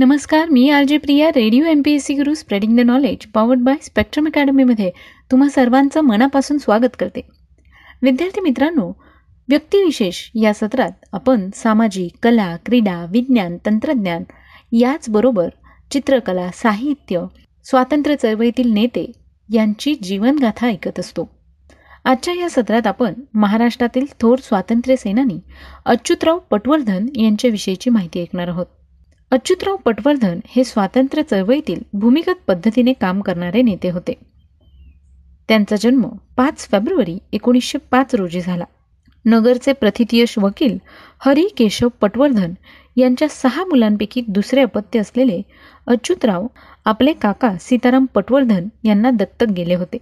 नमस्कार मी R J Priya radio M P S C Guru spreading the knowledge powered by Spectrum अकॅडमीमध्ये तुम्हा सर्वांचं मनापासून स्वागत करते. विद्यार्थी मित्रांनो व्यक्तिविशेष या सत्रात आपण सामाजिक कला क्रीडा विज्ञान तंत्रज्ञान याचबरोबर चित्रकला साहित्य स्वातंत्र्य चळवळीतील नेते यांची जीवनगाथा ऐकत असतो. आजच्या या सत्रात आपण महाराष्ट्रातील थोर स्वातंत्र्य सेनानी अच्युतराव पटवर्धन यांच्याविषयीची माहिती ऐकणार आहोत. अच्युतराव पटवर्धन हे स्वातंत्र्य चळवळीतील भूमिगत पद्धतीने काम करणारे नेते होते. त्यांचा जन्म पाच फेब्रुवारी एकोणीसशे पाच रोजी झाला. नगरचे प्रथितयश वकील हरी केशव पटवर्धन यांच्या सहा मुलांपैकी दुसरे अपत्य असलेले अच्युतराव आपले काका सीताराम पटवर्धन यांना दत्तक गेले होते.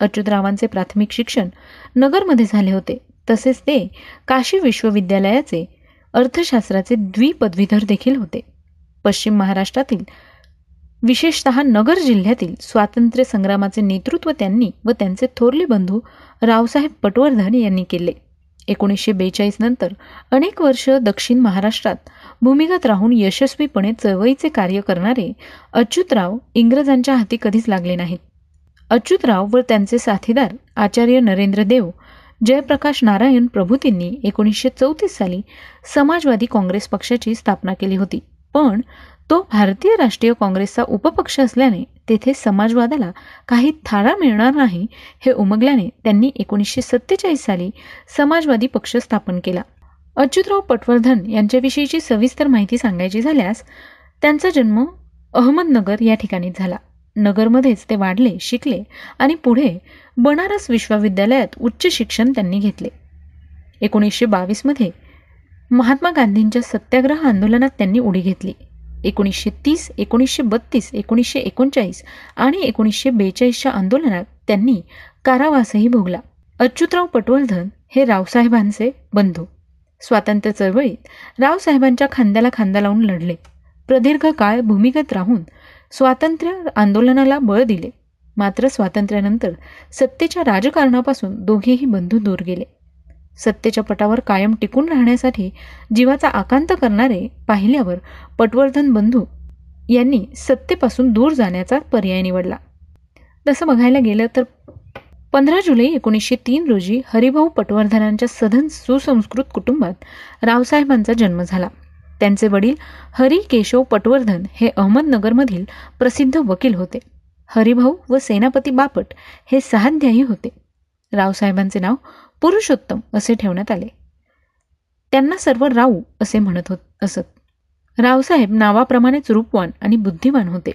अच्युतरावांचे प्राथमिक शिक्षण नगरमध्ये झाले होते. तसेच ते काशी विश्वविद्यालयाचे अर्थशास्त्राचे द्विपदवीधर देखील होते. पश्चिम महाराष्ट्रातील विशेषत नगर जिल्ह्यातील स्वातंत्र्य संग्रामाचे नेतृत्व त्यांनी व त्यांचे थोरले बंधू रावसाहेब पटवर्धन यांनी केले. एकोणीसशे बेचाळीस नंतर अनेक वर्ष दक्षिण महाराष्ट्रात भूमिगत राहून यशस्वीपणे चळवळीचे कार्य करणारे अच्युतराव इंग्रजांच्या हाती कधीच लागले नाहीत. अच्युतराव व त्यांचे साथीदार आचार्य नरेंद्र देव जयप्रकाश नारायण प्रभूतींनी एकोणीसशे चौतीस साली समाजवादी काँग्रेस पक्षाची स्थापना केली होती. पण तो भारतीय राष्ट्रीय काँग्रेसचा उपपक्ष असल्याने तेथे समाजवादाला काही थाळा मिळणार नाही हे उमगल्याने त्यांनी एकोणीसशे सत्तेचाळीस साली समाजवादी पक्ष स्थापन केला. अच्युतराव पटवर्धन यांच्याविषयीची सविस्तर माहिती सांगायची झाल्यास त्यांचा जन्म अहमदनगर या ठिकाणी झाला. नगरमध्येच ते वाढले शिकले आणि पुढे बनारस विश्वविद्यालयात उच्च शिक्षण त्यांनी घेतले. एकोणीसशे बावीसमध्ये महात्मा गांधींच्या सत्याग्रह आंदोलनात त्यांनी उडी घेतली. एकोणीसशे तीस एकोणीसशे बत्तीस एकोणीसशे एकोणचाळीस आणि एकोणीसशे बेचाळीसच्या आंदोलनात त्यांनी कारावासही भोगला. अच्युतराव पटवर्धन हे रावसाहेबांचे बंधू. स्वातंत्र्य चळवळीत रावसाहेबांच्या खांद्याला खांदा लावून लढले. प्रदीर्घ काळ भूमिगत राहून स्वातंत्र्य आंदोलनाला बळ दिले. मात्र स्वातंत्र्यानंतर सत्तेच्या राजकारणापासून दोघेही बंधू दूर गेले. सत्तेच्या पटावर कायम टिकून राहण्यासाठी जीवाचा आकांत करणारे पाहिल्यावर पटवर्धन बंधू यांनी सत्तेपासून दूर जाण्याचा पर्याय निवडला. तसं बघायला गेलं तर पंधरा जुलै एकोणीसशे तीन रोजी हरिभाऊ पटवर्धनांच्या सधन सुसंस्कृत कुटुंबात रावसाहेबांचा जन्म झाला. त्यांचे वडील हरी केशव पटवर्धन हे अहमदनगरमधील प्रसिद्ध वकील होते. हरिभाऊ व सेनापती बापट हे सहाध्यायी होते. रावसाहेबांचे नाव पुरुषोत्तम असे ठेवण्यात आले. त्यांना सर्व राऊ असे म्हणत होत असत. रावसाहेब नावाप्रमाणेच रूपवान आणि बुद्धिमान होते.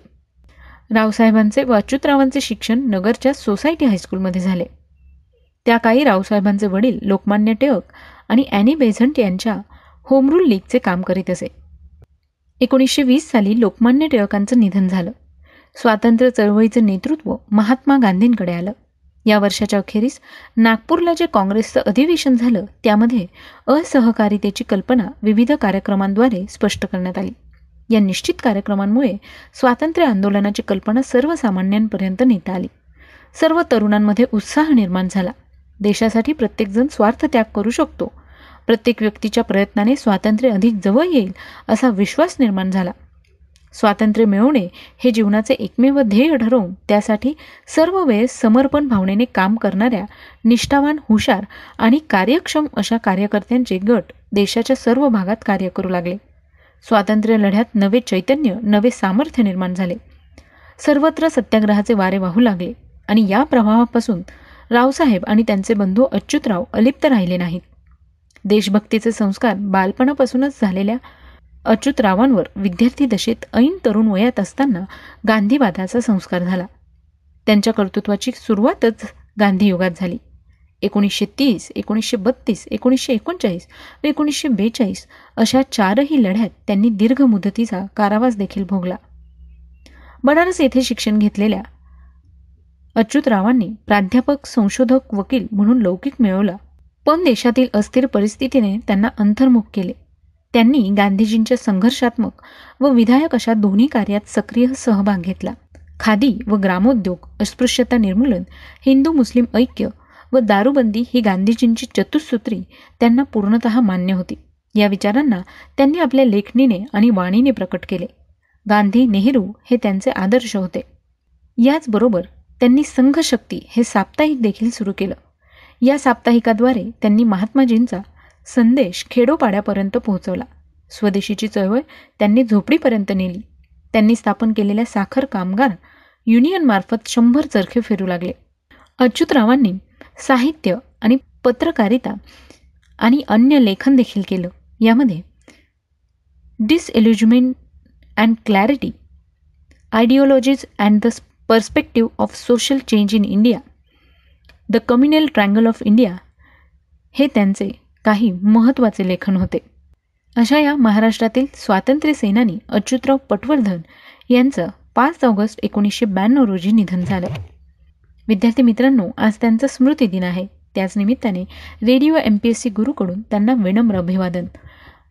रावसाहेबांचे व अच्युतरावांचे शिक्षण नगरच्या सोसायटी हायस्कूलमध्ये झाले. त्या काळी रावसाहेबांचे वडील लोकमान्य टिळक आणि ॲनी बेझंट यांच्या होमरूल लीगचे काम करीत असे. एकोणीसशे वीस साली लोकमान्य टिळकांचं निधन झालं. स्वातंत्र्य चळवळीचं नेतृत्व महात्मा गांधींकडे आलं. या वर्षाच्या अखेरीस नागपूरला जे काँग्रेसचं अधिवेशन झालं त्यामध्ये असहकारितेची कल्पना विविध कार्यक्रमांद्वारे स्पष्ट करण्यात आली. या निश्चित कार्यक्रमांमुळे स्वातंत्र्य आंदोलनाची कल्पना सर्वसामान्यांपर्यंत नेता आली. सर्व तरुणांमध्ये उत्साह निर्माण झाला. देशासाठी प्रत्येकजण स्वार्थ त्याग करू शकतो. प्रत्येक व्यक्तीच्या प्रयत्नाने स्वातंत्र्य अधिक जवळ येईल असा विश्वास निर्माण झाला. स्वातंत्र्य मिळवणे हे जीवनाचे एकमेव ध्येय ठरवून त्यासाठी सर्व वेळेस समर्पण भावनेने काम करणाऱ्या निष्ठावान हुशार आणि कार्यक्षम अशा कार्यकर्त्यांचे गट देशाच्या सर्व भागात कार्य करू लागले. स्वातंत्र्य लढ्यात नवे चैतन्य नवे सामर्थ्य निर्माण झाले. सर्वत्र सत्याग्रहाचे वारे वाहू लागले आणि या प्रभावापासून रावसाहेब आणि त्यांचे बंधू अच्युतराव अलिप्त राहिले नाहीत. देशभक्तीचे संस्कार बालपणापासूनच झालेल्या अच्युतरावांवर विद्यार्थी दशेत ऐन तरुण वयात असताना गांधीवादाचा संस्कार झाला. त्यांच्या कर्तृत्वाची सुरुवातच गांधीयुगात झाली. एकोणीसशे तीस एकोणीसशे बत्तीस एकोणीसशे एकोणचाळीस व एकोणीसशे बेचाळीस अशा चारही लढ्यात त्यांनी दीर्घ मुदतीचा कारावास देखील भोगला. बनारस येथे शिक्षण घेतलेल्या अच्युतरावांनी प्राध्यापक संशोधक वकील म्हणून लौकिक मिळवला. पण देशातील अस्थिर परिस्थितीने त्यांना अंतर्मुख केले. त्यांनी गांधीजींच्या संघर्षात्मक व विधायक अशा दोन्ही कार्यात सक्रिय सहभाग घेतला. खादी व ग्रामोद्योग अस्पृश्यता निर्मूलन हिंदू मुस्लिम ऐक्य व दारूबंदी ही गांधीजींची चतुःसूत्री त्यांना पूर्णत मान्य होती. या विचारांना त्यांनी आपल्या लेखणीने आणि वाणीने प्रकट केले. गांधी नेहरू हे त्यांचे आदर्श होते. याचबरोबर त्यांनी संघशक्ती हे साप्ताहिक देखील सुरू केलं. या साप्ताहिकाद्वारे त्यांनी महात्माजींचा संदेश खेडोपाड्यापर्यंत पोहोचवला. स्वदेशीची चळवळ त्यांनी झोपडीपर्यंत नेली. त्यांनी स्थापन केलेल्या साखर कामगार युनियनमार्फत शंभर चरखे फिरू लागले. अच्युतरावांनी साहित्य आणि पत्रकारिता आणि अन्य लेखन देखील केलं. यामध्ये disillusionment and clarity ideologies and the perspective of social change in India the communal triangle of India हे त्यांचे काही महत्त्वाचे लेखन होते. अशा या महाराष्ट्रातील स्वातंत्र्य सेनानी अच्युतराव पटवर्धन यांचं पाच ऑगस्ट एकोणीसशे ब्याण्णव रोजी निधन झालं. विद्यार्थी मित्रांनो आज त्यांचा स्मृती दिन आहे. त्याच निमित्ताने radio M P S C गुरुकडून त्यांना विनम्र अभिवादन.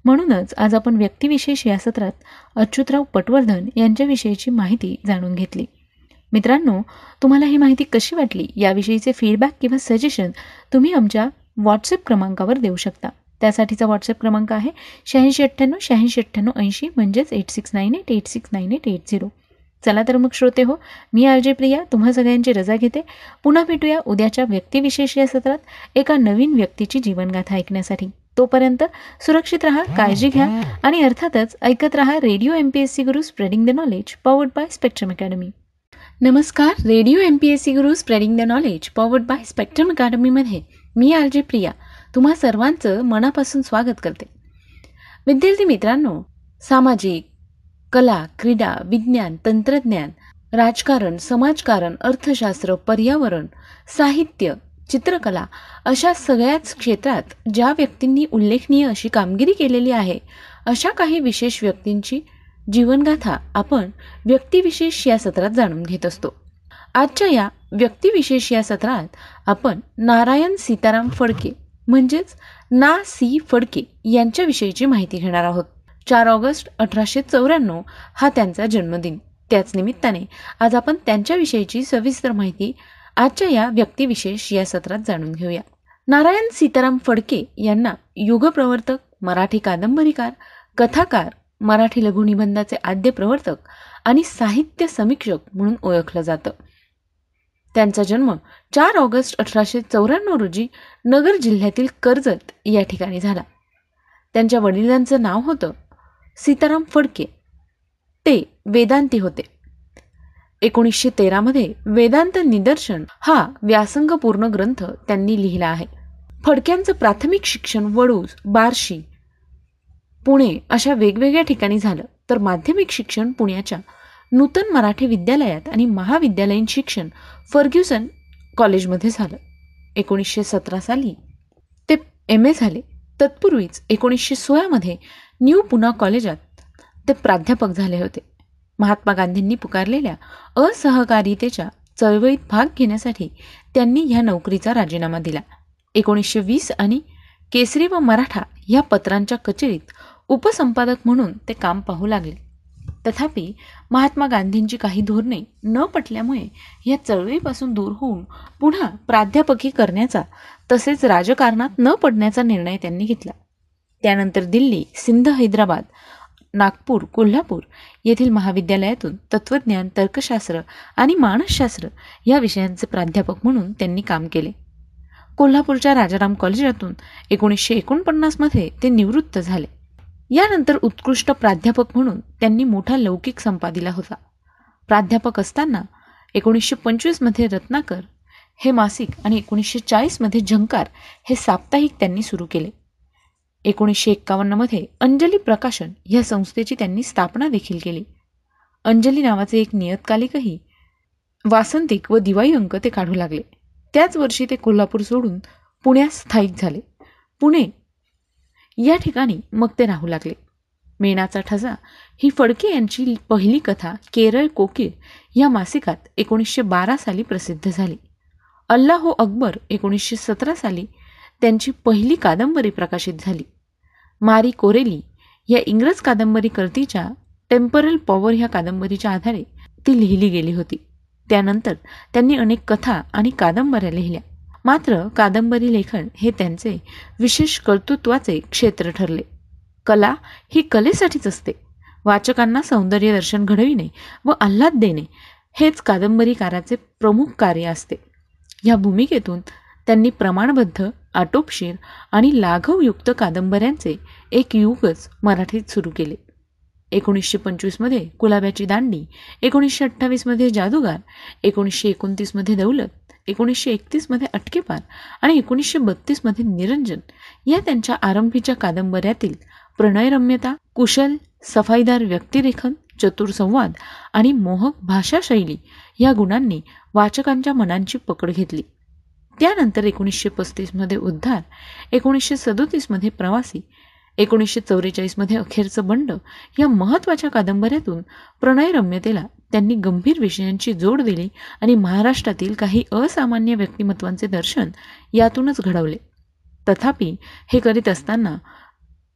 म्हणूनच आज आपण व्यक्तिविशेष या सत्रात अच्युतराव पटवर्धन यांच्याविषयीची माहिती जाणून घेतली. मित्रांनो तुम्हाला ही माहिती कशी वाटली? याविषयीचे फीडबॅक किंवा सजेशन तुम्ही आमच्या व्हॉट्सअप क्रमांकावर देऊ शकता. त्यासाठीचा व्हॉट्सअप क्रमांक आहे शहाऐंशी अठ्ठ्याण्णव शहाऐंशी अठ्ठ्याण्णव ऐंशी म्हणजेच eight six nine eight eight six nine eight eight zero चला तर मग श्रोते हो मी आर जे प्रिया तुम्हा सगळ्यांची रजा घेते. पुन्हा भेटूया उद्याच्या व्यक्तिविशेष या सत्रात एका नवीन व्यक्तीची जीवनगाथा ऐकण्यासाठी. तोपर्यंत सुरक्षित राहा काळजी घ्या आणि अर्थातच ऐकत राहा radio M P S C Guru spreading the knowledge powered by Spectrum Academy नमस्कार radio M P S C Guru spreading the knowledge powered by Spectrum अकॅडमीमध्ये मी आर प्रिया. तुम्हा सर्वांचं मनापासून स्वागत करते. विद्यार्थी मित्रांनो सामाजिक कला क्रीडा विज्ञान तंत्रज्ञान राजकारण समाजकारण अर्थशास्त्र पर्यावरण साहित्य चित्रकला अशा सगळ्याच क्षेत्रात ज्या व्यक्तींनी उल्लेखनीय अशी कामगिरी केलेली आहे अशा काही विशेष व्यक्तींची जीवनगाथा आपण व्यक्तिविशेष या सत्रात जाणून घेत असतो. आजच्या या व्यक्तिविशेष या सत्रात आपण नारायण सीताराम फडके म्हणजेच ना सी फडके यांच्याविषयीची माहिती घेणार आहोत. चार ऑगस्ट अठराशे चौऱ्याण्णव हा त्यांचा जन्मदिन. त्याच निमित्ताने आज आपण त्यांच्याविषयीची सविस्तर माहिती आजच्या या व्यक्तिविशेष या सत्रात जाणून घेऊया. नारायण सीताराम फडके यांना युगप्रवर्तक मराठी कादंबरीकार कथाकार मराठी लघुनिबंधाचे आद्य प्रवर्तक आणि साहित्य समीक्षक म्हणून ओळखलं जातं. त्यांचा जन्म चार ऑगस्ट अठराशे चौऱ्याण्णव रोजी नगर जिल्ह्यातील कर्जत या ठिकाणी झाला. त्यांच्या वडिलांचं नाव होतं सीताराम फडके. ते वेदांती होते. एकोणीसशे तेरामध्ये वेदांत निदर्शन हा व्यासंगपूर्ण ग्रंथ त्यांनी लिहिला आहे. फडक्यांचं प्राथमिक शिक्षण वडूज बार्शी पुणे अशा वेगवेगळ्या ठिकाणी झालं. तर माध्यमिक शिक्षण पुण्याच्या नूतन मराठी विद्यालयात आणि महाविद्यालयीन शिक्षण फर्ग्युसन कॉलेजमध्ये झालं. एकोणीसशे सतरा साली ते एम ए झाले. तत्पूर्वीच एकोणीसशे सोळामध्ये न्यू पुना कॉलेजात ते प्राध्यापक झाले होते. महात्मा गांधींनी पुकारलेल्या असहकारितेच्या चळवळीत भाग घेण्यासाठी त्यांनी ह्या नोकरीचा राजीनामा दिला. एकोणीसशे वीस आणि केसरी व मराठा ह्या पत्रांच्या कचेरीत उपसंपादक म्हणून ते काम पाहू लागले. तथापि महात्मा गांधींची काही धोरणे न पटल्यामुळे या चळवळीपासून दूर होऊन पुन्हा प्राध्यापकी करण्याचा तसेच राजकारणात न पडण्याचा निर्णय त्यांनी घेतला. त्यानंतर दिल्ली सिंध हैदराबाद नागपूर कोल्हापूर येथील महाविद्यालयातून तत्त्वज्ञान तर्कशास्त्र आणि मानसशास्त्र या विषयांचे प्राध्यापक म्हणून त्यांनी काम केले. कोल्हापूरच्या राजाराम कॉलेजातून एकोणीसशे एकोणपन्नासमध्ये ते निवृत्त झाले. यानंतर उत्कृष्ट प्राध्यापक म्हणून त्यांनी मोठा लौकिक संपादिला होता. प्राध्यापक असताना एकोणीसशे पंचवीसमध्ये रत्नाकर हे मासिक आणि एकोणीसशे चाळीसमध्ये झंकार हे साप्ताहिक त्यांनी सुरू केले. एकोणीसशे एक्कावन्नमध्ये अंजली प्रकाशन ह्या संस्थेची त्यांनी स्थापना देखील केली. अंजली नावाचे एक नियतकालिकही वासंतिक व दिवाळी अंक ते काढू लागले. त्याच वर्षी ते कोल्हापूर सोडून पुण्यात स्थायिक झाले. पुणे या ठिकाणी मग ते राहू लागले. मेणाचा ठसा ही फडके यांची पहिली कथा केरळ कोकीळ या मासिकात एकोणीसशे बारा साली प्रसिद्ध झाली. अल्लाहो अकबर एकोणीसशे सतरा साली त्यांची पहिली कादंबरी प्रकाशित झाली. मारी कोरेली या इंग्रज कादंबरीकर्तीच्या टेम्परल पॉवर ह्या कादंबरीच्या आधारे ती लिहिली गेली होती. त्यानंतर त्यांनी अनेक कथा आणि कादंबऱ्या लिहिल्या. मात्र कादंबरी लेखन हे त्यांचे विशेष कर्तृत्वाचे क्षेत्र ठरले. कला ही कलेसाठीच असते. वाचकांना सौंदर्य दर्शन घडविणे व आल्हाद देणे हेच कादंबरीकाराचे प्रमुख कार्य असते. या भूमिकेतून त्यांनी प्रमाणबद्ध आटोपशीर आणि लाघवयुक्त कादंबऱ्यांचे एक युगच मराठीत सुरू केले. एकोणीसशे पंचवीसमध्ये कुलाब्याची दांडी एकोणीसशे अठ्ठावीसमध्ये जादूगार एकोणीसशे एकोणतीसमध्ये दौलत एकोणीसशे एकतीसमध्ये अटकेपार आणि एकोणीसशे बत्तीसमध्ये निरंजन या त्यांच्या आरंभीच्या कादंबऱ्यातील प्रणयरम्यता कुशल सफाईदार व्यक्तिरेखन चतुर संवाद आणि मोहक भाषाशैली या गुणांनी वाचकांच्या मनांची पकड घेतली. त्यानंतर एकोणीसशे पस्तीसमध्ये उद्धार एकोणीसशे सदोतीसमध्ये प्रवासी एकोणीसशे चौवेचाळीसमध्ये अखेरचं बंड या महत्त्वाच्या कादंबऱ्यातून प्रणयरम्यतेला त्यांनी गंभीर विषयांची जोड दिली आणि महाराष्ट्रातील काही असामान्य व्यक्तिमत्वांचे दर्शन यातूनच घडवले. तथापि हे करीत असताना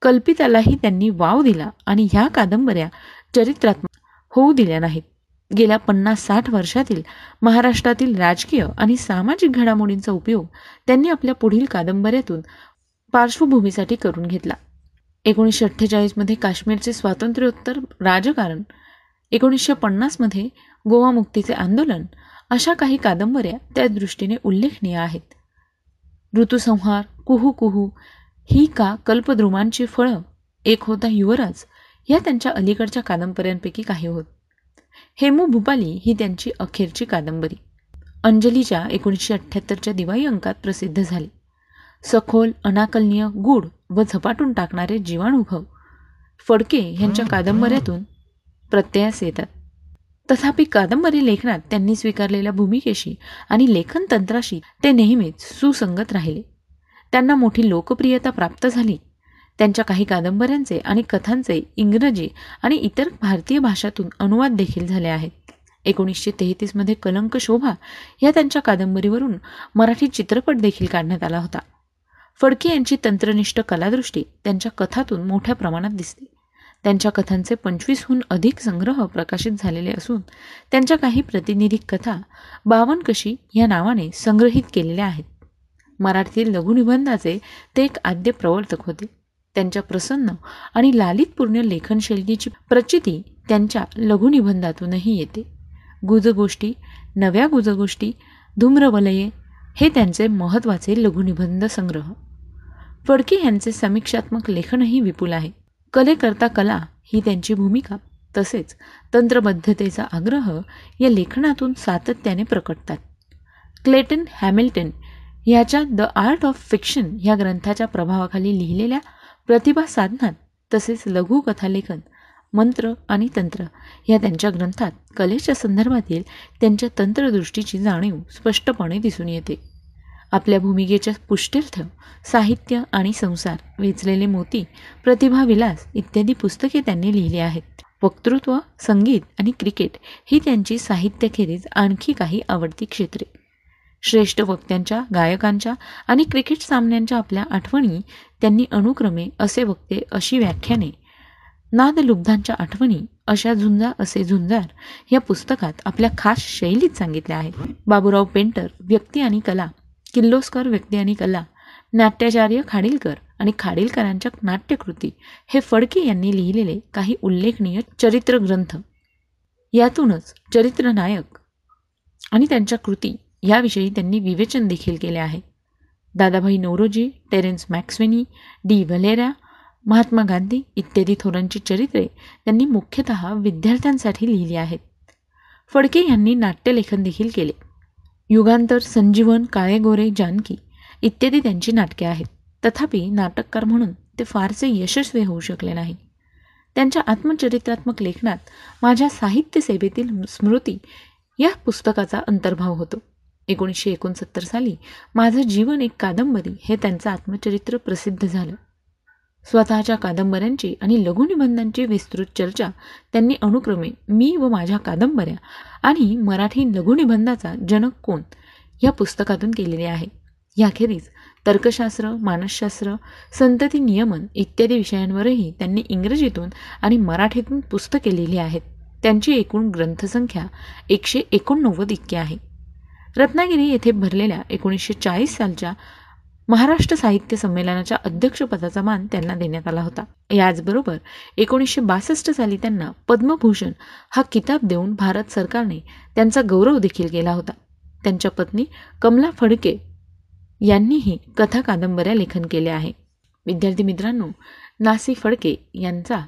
कल्पितालाही त्यांनी वाव दिला आणि ह्या कादंबऱ्या चरित्रात्मक होऊ दिल्या नाहीत. गेल्या पन्नास साठ वर्षातील महाराष्ट्रातील राजकीय आणि सामाजिक घडामोडींचा उपयोग त्यांनी आपल्या पुढील कादंबऱ्यातून पार्श्वभूमीसाठी करून घेतला. एकोणीसशे अठ्ठेचाळीसमध्ये काश्मीरचे स्वातंत्र्योत्तर राजकारण एकोणीसशे पन्नासमध्ये गोवा मुक्तीचे आंदोलन अशा काही कादंबऱ्या त्या दृष्टीने उल्लेखनीय आहेत. ऋतुसंहार कुहू कुहू ही का कल्पद्रुमांची फळं एक होता युवराज या त्यांच्या अलीकडच्या कादंबऱ्यांपैकी काही होत. हेमू भूपाली ही त्यांची अखेरची कादंबरी. अंजलीच्या एकोणीसशे अठ्ठ्याहत्तरच्या दिवाळी अंकात प्रसिद्ध झाली. सखोल अनाकलनीय गूढ व झपाटून टाकणारे जीवाणुभव फडके यांच्या कादंबऱ्यातून प्रत्ययास येतात. तथापि कादंबरी लेखनात त्यांनी स्वीकारलेल्या भूमिकेशी आणि लेखन तंत्राशी ते नेहमीच सुसंगत राहिले. त्यांना मोठी लोकप्रियता प्राप्त झाली. त्यांच्या काही कादंबऱ्यांचे आणि कथांचे इंग्रजी आणि इतर भारतीय भाषातून अनुवाद देखील झाले आहेत. एकोणीसशे तेहतीसमध्ये कलंक शोभा या त्यांच्या कादंबरीवरून मराठी चित्रपट देखील काढण्यात आला होता. फडके यांची तंत्रनिष्ठ कलादृष्टी त्यांच्या कथातून मोठ्या प्रमाणात दिसते. त्यांच्या कथांचे पंचवीसहून अधिक संग्रह प्रकाशित झालेले असून त्यांच्या काही प्रतिनिधिक कथा बावन कशी या नावाने संग्रहित केलेल्या आहेत. मराठीतील लघुनिबंधाचे ते एक आद्य प्रवर्तक होते. त्यांच्या प्रसन्न आणि लालितपूर्ण लेखनशैलीची प्रचिती त्यांच्या लघुनिबंधातूनही येते. गुजगोष्टी नव्या गुजगोष्टी धूम्रवलये हे त्यांचे महत्त्वाचे लघुनिबंध संग्रह. फडके यांचे समीक्षात्मक लेखनही विपुल आहे. कलेकरता कला ही त्यांची भूमिका तसेच तंत्रबद्धतेचा आग्रह या लेखनातून सातत्याने प्रकटतात. क्लेटन हॅमिल्टन ह्याच्या द आर्ट ऑफ फिक्शन ह्या ग्रंथाच्या प्रभावाखाली लिहिलेल्या प्रतिभा साधनात तसेच लघुकथालेखन मंत्र आणि तंत्र या त्यांच्या ग्रंथात कलेच्या संदर्भातील त्यांच्या तंत्रदृष्टीची जाणीव स्पष्टपणे दिसून येते. आपल्या भूमिकेच्या पुष्टीर्थ साहित्य आणि संसार वेचलेले मोती प्रतिभा विलास इत्यादी पुस्तके त्यांनी लिहिली आहेत. वक्तृत्व संगीत आणि क्रिकेट ही त्यांची साहित्यखेरीज आणखी काही आवडती क्षेत्रे. श्रेष्ठ वक्त्यांच्या गायकांच्या आणि क्रिकेट सामन्यांच्या आपल्या आठवणी त्यांनी अनुक्रमे असे वक्ते अशी व्याख्याने नादलुब्धांच्या आठवणी अशा झुंजा असे झुंजार या पुस्तकात आपल्या खास शैलीत सांगितल्या आहेत. बाबूराव पेंटर व्यक्ती आणि कला किल्लोस्कर व्यक्ती आणि कला नाट्याचार्य खाडीलकर आणि खाडीलकरांच्या नाट्यकृती हे फडके यांनी लिहिलेले काही उल्लेखनीय चरित्र ग्रंथ यातूनच चरित्र नायक आणि त्यांच्या कृती याविषयी त्यांनी विवेचन देखील केले आहे. Dadabhai Naoroji Terence MacSwiney de Valera Mahatma Gandhi इत्यादी थोरांची चरित्रे त्यांनी मुख्यतः विद्यार्थ्यांसाठी लिहिली आहेत. फडके यांनी नाट्यलेखन देखील केले. युगांतर संजीवन काळे गोरे जानकी इत्यादी त्यांची नाटके आहेत. तथापि नाटककार म्हणून ते फारसे यशस्वी होऊ शकले नाही. त्यांच्या आत्मचरित्रात्मक लेखनात माझ्या साहित्य सेवेतील स्मृती या पुस्तकाचा अंतर्भाव होतो. एकोणीसशे एकोणसत्तर साली माझं जीवन एक कादंबरी हे त्यांचं आत्मचरित्र प्रसिद्ध झालं. स्वतःच्या कादंबऱ्यांची आणि लघुनिबंधांची विस्तृत चर्चा त्यांनी अनुक्रमे मी व माझ्या कादंबऱ्या आणि मराठी लघुनिबंधाचा जनक कोण या पुस्तकातून केलेली आहे. याखेरीज तर्कशास्त्र मानसशास्त्र संतती नियमन इत्यादी विषयांवरही त्यांनी इंग्रजीतून आणि मराठीतून पुस्तके लिहिली आहेत. त्यांची एकूण ग्रंथसंख्या एकशे एकोणनव्वद इतकी आहे. रत्नागिरी येथे भरलेल्या एकोणीसशे चाळीस सालच्या महाराष्ट्र साहित्य संमेलनाच्या अध्यक्षपदाचा मान त्यांना देण्यात आला होता. याचबरोबर एकोणीसशे बासष्ट साली त्यांना पद्मभूषण हा किताब देऊन भारत सरकारने त्यांचा गौरव देखील केला होता. त्यांच्या पत्नी कमला फडके यांनीही कथा कादंबऱ्या लेखन केले आहे. विद्यार्थी मित्रांनो नासी फडके यांचा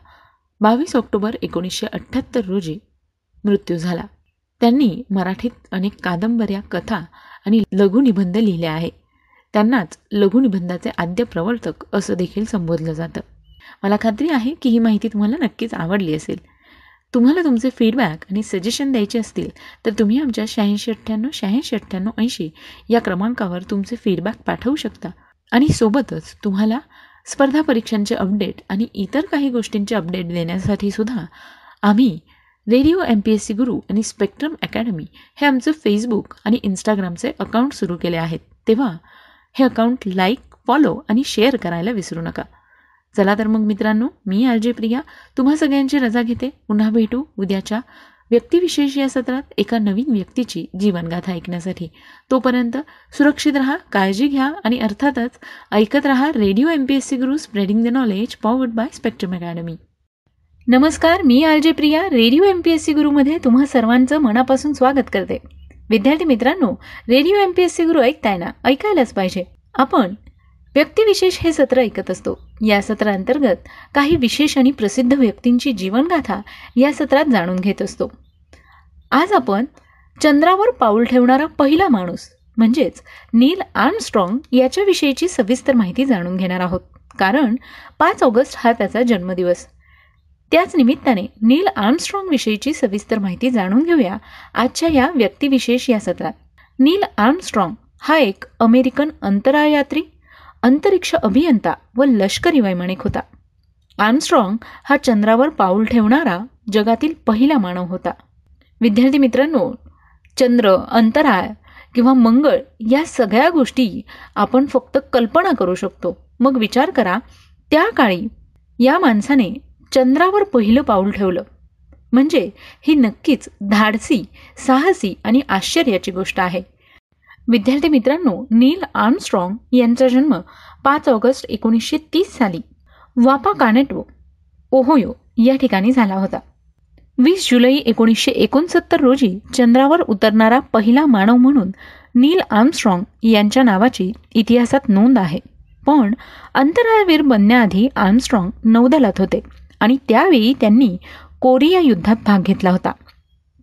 बावीस ऑक्टोबर एकोणीसशे अठ्ठ्याहत्तर रोजी मृत्यू झाला. त्यांनी मराठीत अनेक कादंबऱ्या कथा आणि लघुनिबंध लिहिले आहे त्यांनाच लघुनिबंधाचे आद्य प्रवर्तक असं देखील संबोधलं जातं. मला खात्री आहे की ही माहिती तुम्हाला नक्कीच आवडली असेल. तुम्हाला तुमचे फीडबॅक आणि सजेशन द्यायचे असतील तर तुम्ही आमच्या शहाऐंशी अठ्ठ्याण्णव शहाऐंशी अठ्ठ्याण्णव ऐंशी या क्रमांकावर तुमचे फीडबॅक पाठवू शकता. आणि सोबतच तुम्हाला स्पर्धा परीक्षांचे अपडेट आणि इतर काही गोष्टींचे अपडेट देण्यासाठी सुद्धा आम्ही radio M P S C Guru आणि स्पेक्ट्रम अकॅडमी हे आमचं फेसबुक आणि इंस्टाग्रामचे अकाउंट सुरू केले आहेत. तेव्हा हे अकाउंट लाईक फॉलो आणि शेअर करायला विसरू नका. चला तर मग मित्रांनो मी आर जे प्रिया. तुम्हा सगळ्यांची रजा घेते. पुन्हा भेटू उद्याच्या व्यक्तिविशेष या सत्रात एका नवीन व्यक्तीची जीवनगाथा ऐकण्यासाठी. तोपर्यंत सुरक्षित राहा काळजी घ्या आणि अर्थातच ऐकत राहा radio M P S C Guru spreading the knowledge powered by Spectrum Academy नमस्कार मी R J Priya radio M P S C गुरुमध्ये तुम्हा सर्वांचं मनापासून स्वागत करते. विद्यार्थी मित्रांनो radio M P S C Guru ऐकताय ना ऐकायलाच पाहिजे. आपण व्यक्तिविशेष हे सत्र ऐकत असतो. या सत्रांतर्गत काही विशेष आणि प्रसिद्ध व्यक्तींची जीवनगाथा या सत्रात जाणून घेत असतो. आज आपण चंद्रावर पाऊल ठेवणारा पहिला माणूस म्हणजेच नील आर्मस्ट्रॉंग याच्याविषयीची सविस्तर माहिती जाणून घेणार आहोत. कारण पाच ऑगस्ट हा त्याचा जन्मदिवस. त्याच निमित्ताने नील आर्मस्ट्रॉंग विषयीची सविस्तर माहिती जाणून घेऊया आजच्या या व्यक्तिविशेष या सत्रात. नील आर्मस्ट्रॉंग हा एक अमेरिकन अंतराळयात्री अंतरिक्ष अभियंता व लष्करी वैमानिक होता. आर्मस्ट्रॉंग हा चंद्रावर पाऊल ठेवणारा जगातील पहिला मानव होता. विद्यार्थी मित्रांनो चंद्र अंतराळ किंवा मंगळ या सगळ्या गोष्टी आपण फक्त कल्पना करू शकतो. मग विचार करा त्या काळी या माणसाने चंद्रावर पहिलं पाऊल ठेवलं. म्हणजे ही नक्कीच धाडसी साहसी आणि आश्चर्याची गोष्ट आहे. विद्यार्थी मित्रांनो नील आर्मस्ट्रॉंग यांचा जन्म पाच ऑगस्ट एकोणीसशे तीस साली वापा कानेटो ओहोयो या ठिकाणी झाला होता. वीस जुलै एकोणीसशे एकोणसत्तर रोजी चंद्रावर उतरणारा पहिला मानव म्हणून नील आर्मस्ट्रॉंग यांच्या नावाची इतिहासात नोंद आहे. पण अंतराळवीर बनण्याआधी आर्मस्ट्रॉंग नौदलात होते. आणि त्यावेळी त्यांनी कोरिया युद्धात भाग घेतला होता.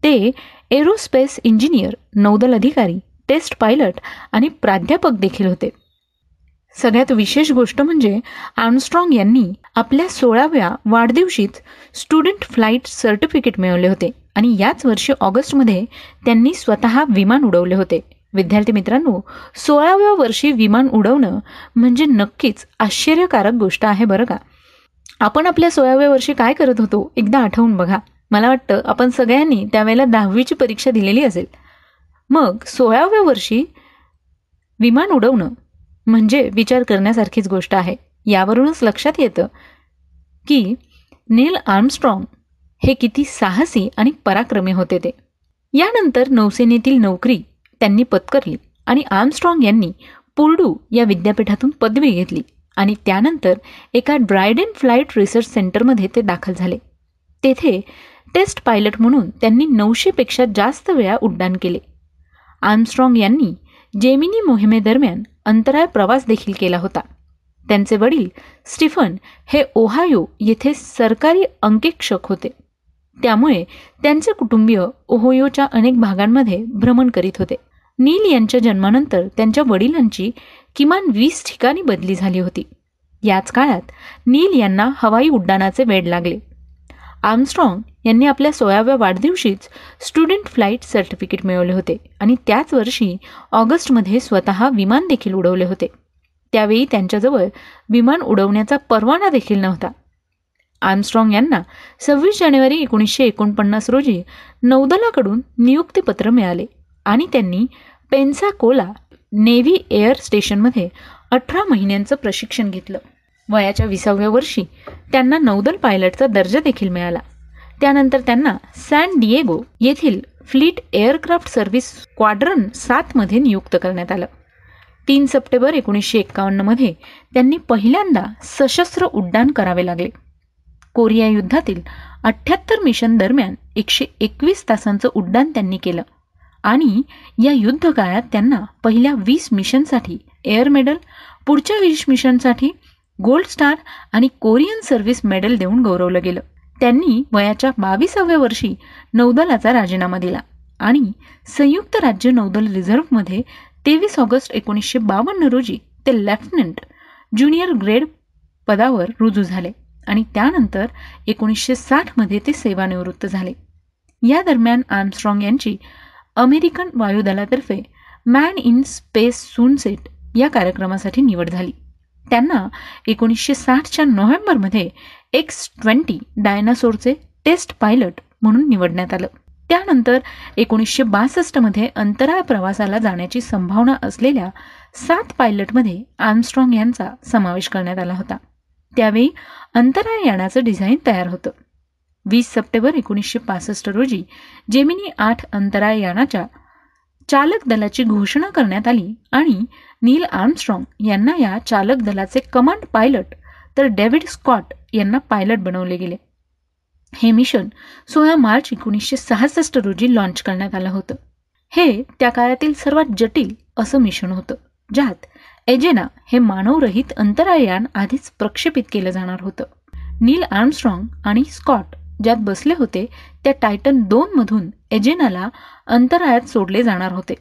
ते एरोस्पेस इंजिनियर नौदल अधिकारी टेस्ट पायलट आणि प्राध्यापक देखील होते. सगळ्यात विशेष गोष्ट म्हणजे आर्मस्ट्रॉंग यांनी आपल्या सोळाव्या वाढदिवशीच स्टुडंट फ्लाईट सर्टिफिकेट मिळवले होते आणि याच वर्षी ऑगस्टमध्ये त्यांनी स्वतः विमान उडवले होते. विद्यार्थी मित्रांनो सोळाव्या वर्षी विमान उडवणं म्हणजे नक्कीच आश्चर्यकारक गोष्ट आहे बरं का? आपण आपल्या सोळाव्या वर्षी काय करत होतो एकदा आठवून बघा. मला वाटतं आपण सगळ्यांनी त्यावेळेला दहावीची परीक्षा दिलेली असेल. मग सोळाव्या वर्षी विमान उडवणं म्हणजे विचार करण्यासारखीच गोष्ट आहे. यावरूनच लक्षात येतं की नील आर्मस्ट्रॉंग हे किती साहसी आणि पराक्रमी होते ते. यानंतर नौसेनेतील नोकरी त्यांनी पत्करली आणि आर्मस्ट्रॉंग यांनी पुर्डू या विद्यापीठातून पदवी घेतली. आणि त्यानंतर एका ड्रायडन फ्लाईट रिसर्च सेंटरमध्ये ते दाखल झाले. तेथे टेस्ट पायलट म्हणून त्यांनी नऊशेपेक्षा जास्त वेळा उड्डाण केले. आर्मस्ट्रॉंग यांनी जेमिनी मोहिमेदरम्यान अंतराळ प्रवास देखील केला होता. त्यांचे वडील स्टीफन हे ओहायो येथे सरकारी अंकेक्षक होते. त्यामुळे त्यांचे कुटुंबीय ओहोयोच्या अनेक भागांमध्ये भ्रमण करीत होते. नील यांच्या जन्मानंतर त्यांच्या वडिलांची किमान वीस ठिकाणी बदली झाली होती. याच काळात नील यांना हवाई उड्डाणाचे वेड लागले. आर्मस्ट्रॉंग यांनी आपल्या सोळाव्या वाढदिवशीच स्टुडंट फ्लाईट सर्टिफिकेट मिळवले होते आणि त्याच वर्षी ऑगस्टमध्ये स्वतः विमान देखील उडवले होते. त्यावेळी त्यांच्याजवळ विमान उडवण्याचा परवाना देखील नव्हता. आर्मस्ट्रॉंग यांना सव्वीस जानेवारी एकोणीसशे एकोणपन्नास रोजी नौदलाकडून नियुक्तीपत्र मिळाले. आणि त्यांनी पेन्साकोला नेव्ही एअर स्टेशनमध्ये अठरा महिन्यांचं प्रशिक्षण घेतलं. वयाच्या विसाव्या वर्षी त्यांना नौदल पायलटचा दर्जा देखील मिळाला. त्यानंतर त्यांना सॅन डिएगो येथील फ्लीट एअरक्राफ्ट सर्व्हिस स्क्वाड्रन सातमध्ये नियुक्त करण्यात आलं. तीन सप्टेंबर एकोणीसशे एक्कावन्नमध्ये त्यांनी पहिल्यांदा सशस्त्र उड्डाण करावे लागले. कोरिया युद्धातील अठ्ठ्याहत्तर मिशन दरम्यान एकशे एकवीस तासांचं उड्डाण त्यांनी केलं. आणि या युद्धकाळात त्यांना पहिल्या वीस मिशनसाठी एअर मेडल पुढच्या वीस मिशनसाठी गोल्ड स्टार आणि कोरियन सर्व्हिस मेडल देऊन गौरवलं गेलं. त्यांनी वयाच्या बावीसाव्या वर्षी नौदलाचा राजीनामा दिला आणि संयुक्त राज्य नौदल रिझर्व्हमध्ये तेवीस ऑगस्ट एकोणीसशे बावन्न रोजी ते लेफ्टनंट ज्युनियर ग्रेड पदावर रुजू झाले आणि त्यानंतर एकोणीसशे साठमध्ये ते सेवानिवृत्त झाले. या दरम्यान आर्मस्ट्रॉंग यांची अमेरिकन वायुदलातर्फे मॅन इन स्पेस सूनसेट या कार्यक्रमासाठी निवड झाली. त्यांना एकोणीसशे साठच्या नोव्हेंबरमध्ये एक्स ट्वेंटी डायनासोरचे टेस्ट पायलट म्हणून निवडण्यात आलं. त्यानंतर एकोणीसशे बासष्टमध्ये अंतराळ प्रवासाला जाण्याची संभावना असलेल्या सात पायलटमध्ये आर्मस्ट्रॉंग यांचा समावेश करण्यात आला होता. त्यावेळी अंतराळ यानाचं डिझाईन तयार होतं. वीस सप्टेंबर एकोणीसशे पासष्ट रोजी जेमिनी आठ अंतराळयानाच्या चालक दलाची घोषणा करण्यात आली आणि नील आर्मस्ट्रॉंग यांना या चालक दलाचे कमांड पायलट तर डेव्हिड स्कॉट यांना पायलट बनवले गेले. हे मिशन सोळा मार्च एकोणीसशे सहासष्ट रोजी लॉन्च करण्यात आलं होतं. हे त्या काळातील सर्वात जटिल असं मिशन होतं ज्यात एजेना हे मानवरहित अंतराळयान आधीच प्रक्षेपित केलं जाणार होतं. नील आर्मस्ट्रॉंग आणि स्कॉट ज्यात बसले होते त्या टायटन दोनमधून एजेनाला अंतराळात सोडले जाणार होते.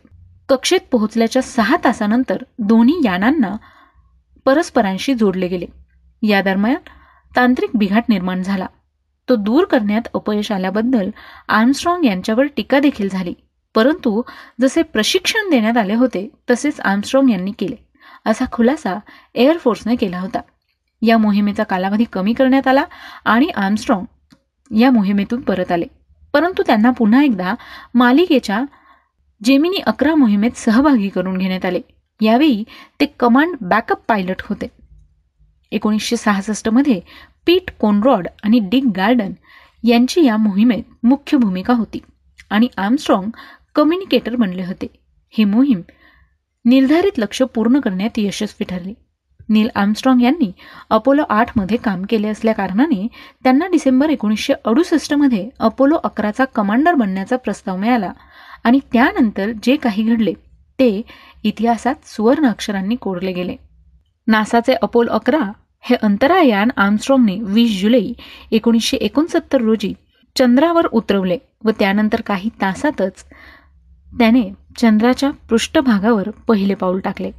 कक्षेत पोहोचल्याच्या सहा तासानंतर दोन्ही यानांना परस्परांशी जोडले गेले. या दरम्यान तांत्रिक बिघाट निर्माण झाला. तो दूर करण्यात अपयश आल्याबद्दल आर्मस्ट्रॉंग यांच्यावर टीका देखील झाली. परंतु जसे प्रशिक्षण देण्यात आले होते तसेच आर्मस्ट्रॉंग यांनी केले. असा खुलासा एअरफोर्सने केला होता. या मोहिमेचा कालावधी कमी करण्यात आला आणि आर्मस्ट्रॉंग या मोहिमेतून परत आले. परंतु त्यांना पुन्हा एकदा मालिकेच्या जेमिनी अकरा मोहिमेत सहभागी करून घेण्यात आले. यावेळी ते कमांड बॅकअप पायलट होते. एकोणीसशे सहासष्टमध्ये पीट कोनरॉड आणि डिक गार्डन यांची या मोहिमेत मुख्य भूमिका होती आणि आर्मस्ट्रॉंग कम्युनिकेटर बनले होते. ही मोहीम निर्धारित लक्ष पूर्ण करण्यात यशस्वी ठरली. नील आर्मस्ट्रॉंग यांनी अपोलो आठमध्ये काम केले असल्या कारणाने त्यांना डिसेंबर एकोणीसशे अडुसष्टमध्ये अपोलो अकराचा कमांडर बनण्याचा प्रस्ताव मिळाला. आणि त्यानंतर जे काही घडले ते इतिहासात सुवर्ण अक्षरांनी कोरले गेले. नासाचे अपोलो अकरा हे अंतरायान आर्मस्ट्रॉंगने वीस जुलै एकोणीसशे एकोणसत्तर रोजी चंद्रावर उतरवले व त्यानंतर काही तासातच त्याने चंद्राच्या पृष्ठभागावर पहिले पाऊल टाकले.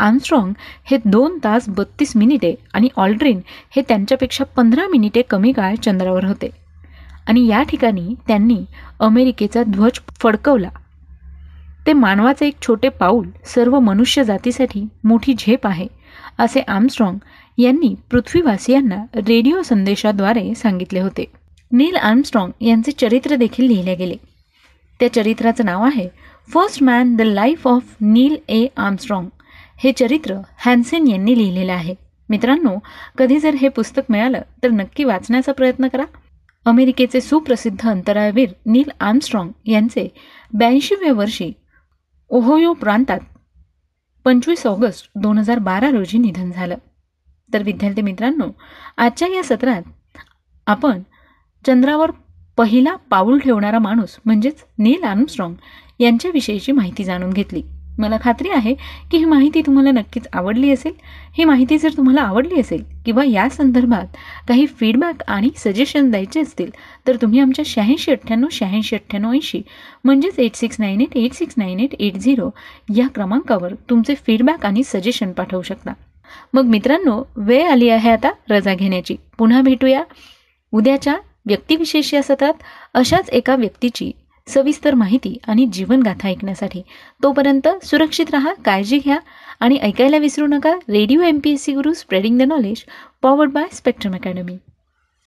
आर्मस्ट्रॉंग हे दोन तास बत्तीस मिनिटे आणि ऑल्ड्रिन हे त्यांच्यापेक्षा पंधरा मिनिटे कमी काळ चंद्रावर होते. आणि या ठिकाणी त्यांनी अमेरिकेचा ध्वज फडकवला. ते मानवाचे एक छोटे पाऊल सर्व मनुष्य जातीसाठी मोठी झेप आहे असे आर्मस्ट्रॉंग यांनी पृथ्वीवासियांना रेडिओ संदेशाद्वारे सांगितले होते. नील आर्मस्ट्रॉंग यांचे चरित्र देखील लिहिले गेले. त्या चरित्राचं नाव आहे first man the life of Neil A Armstrong. हे चरित्र हॅन्सेन यांनी लिहिलेलं आहे. मित्रांनो कधी जर हे पुस्तक मिळालं तर नक्की वाचण्याचा प्रयत्न करा. अमेरिकेचे सुप्रसिद्ध अंतराळवीर नील आर्मस्ट्रॉंग यांचे ब्याऐंशीव्या वर्षी ओहोयो प्रांतात पंचवीस ऑगस्ट दोन हजार बारा रोजी निधन झालं. तर विद्यार्थी मित्रांनो आजच्या या सत्रात आपण चंद्रावर पहिला पाऊल ठेवणारा माणूस म्हणजेच नील आर्मस्ट्रॉंग यांच्याविषयीची माहिती जाणून घेतली. मला खात्री आहे की ही माहिती तुम्हाला नक्कीच आवडली असेल. ही माहिती जर तुम्हाला आवडली असेल किंवा या संदर्भात काही फीडबॅक आणि सजेशन द्यायचे असतील तर तुम्ही आमच्या शहाऐंशी अठ्ठ्याण्णव शहाऐंशी अठ्ठ्याण्णव ऐंशी म्हणजेच eight six nine eight eight six nine eight eight zero या क्रमांकावर तुमचे फीडबॅक आणि सजेशन पाठवू शकता. मग मित्रांनो वेळ आली आहे आता रजा घेण्याची. पुन्हा भेटूया. उद्याच्या व्यक्तिविशेष या सत्रात. अशाच एका व्यक्तीची सविस्तर माहिती आणि जीवनगाथा ऐकण्यासाठी तोपर्यंत सुरक्षित रहा काळजी घ्या आणि ऐकायला विसरू नका. Radio M P S C Guru spreading the knowledge powered by Spectrum Academy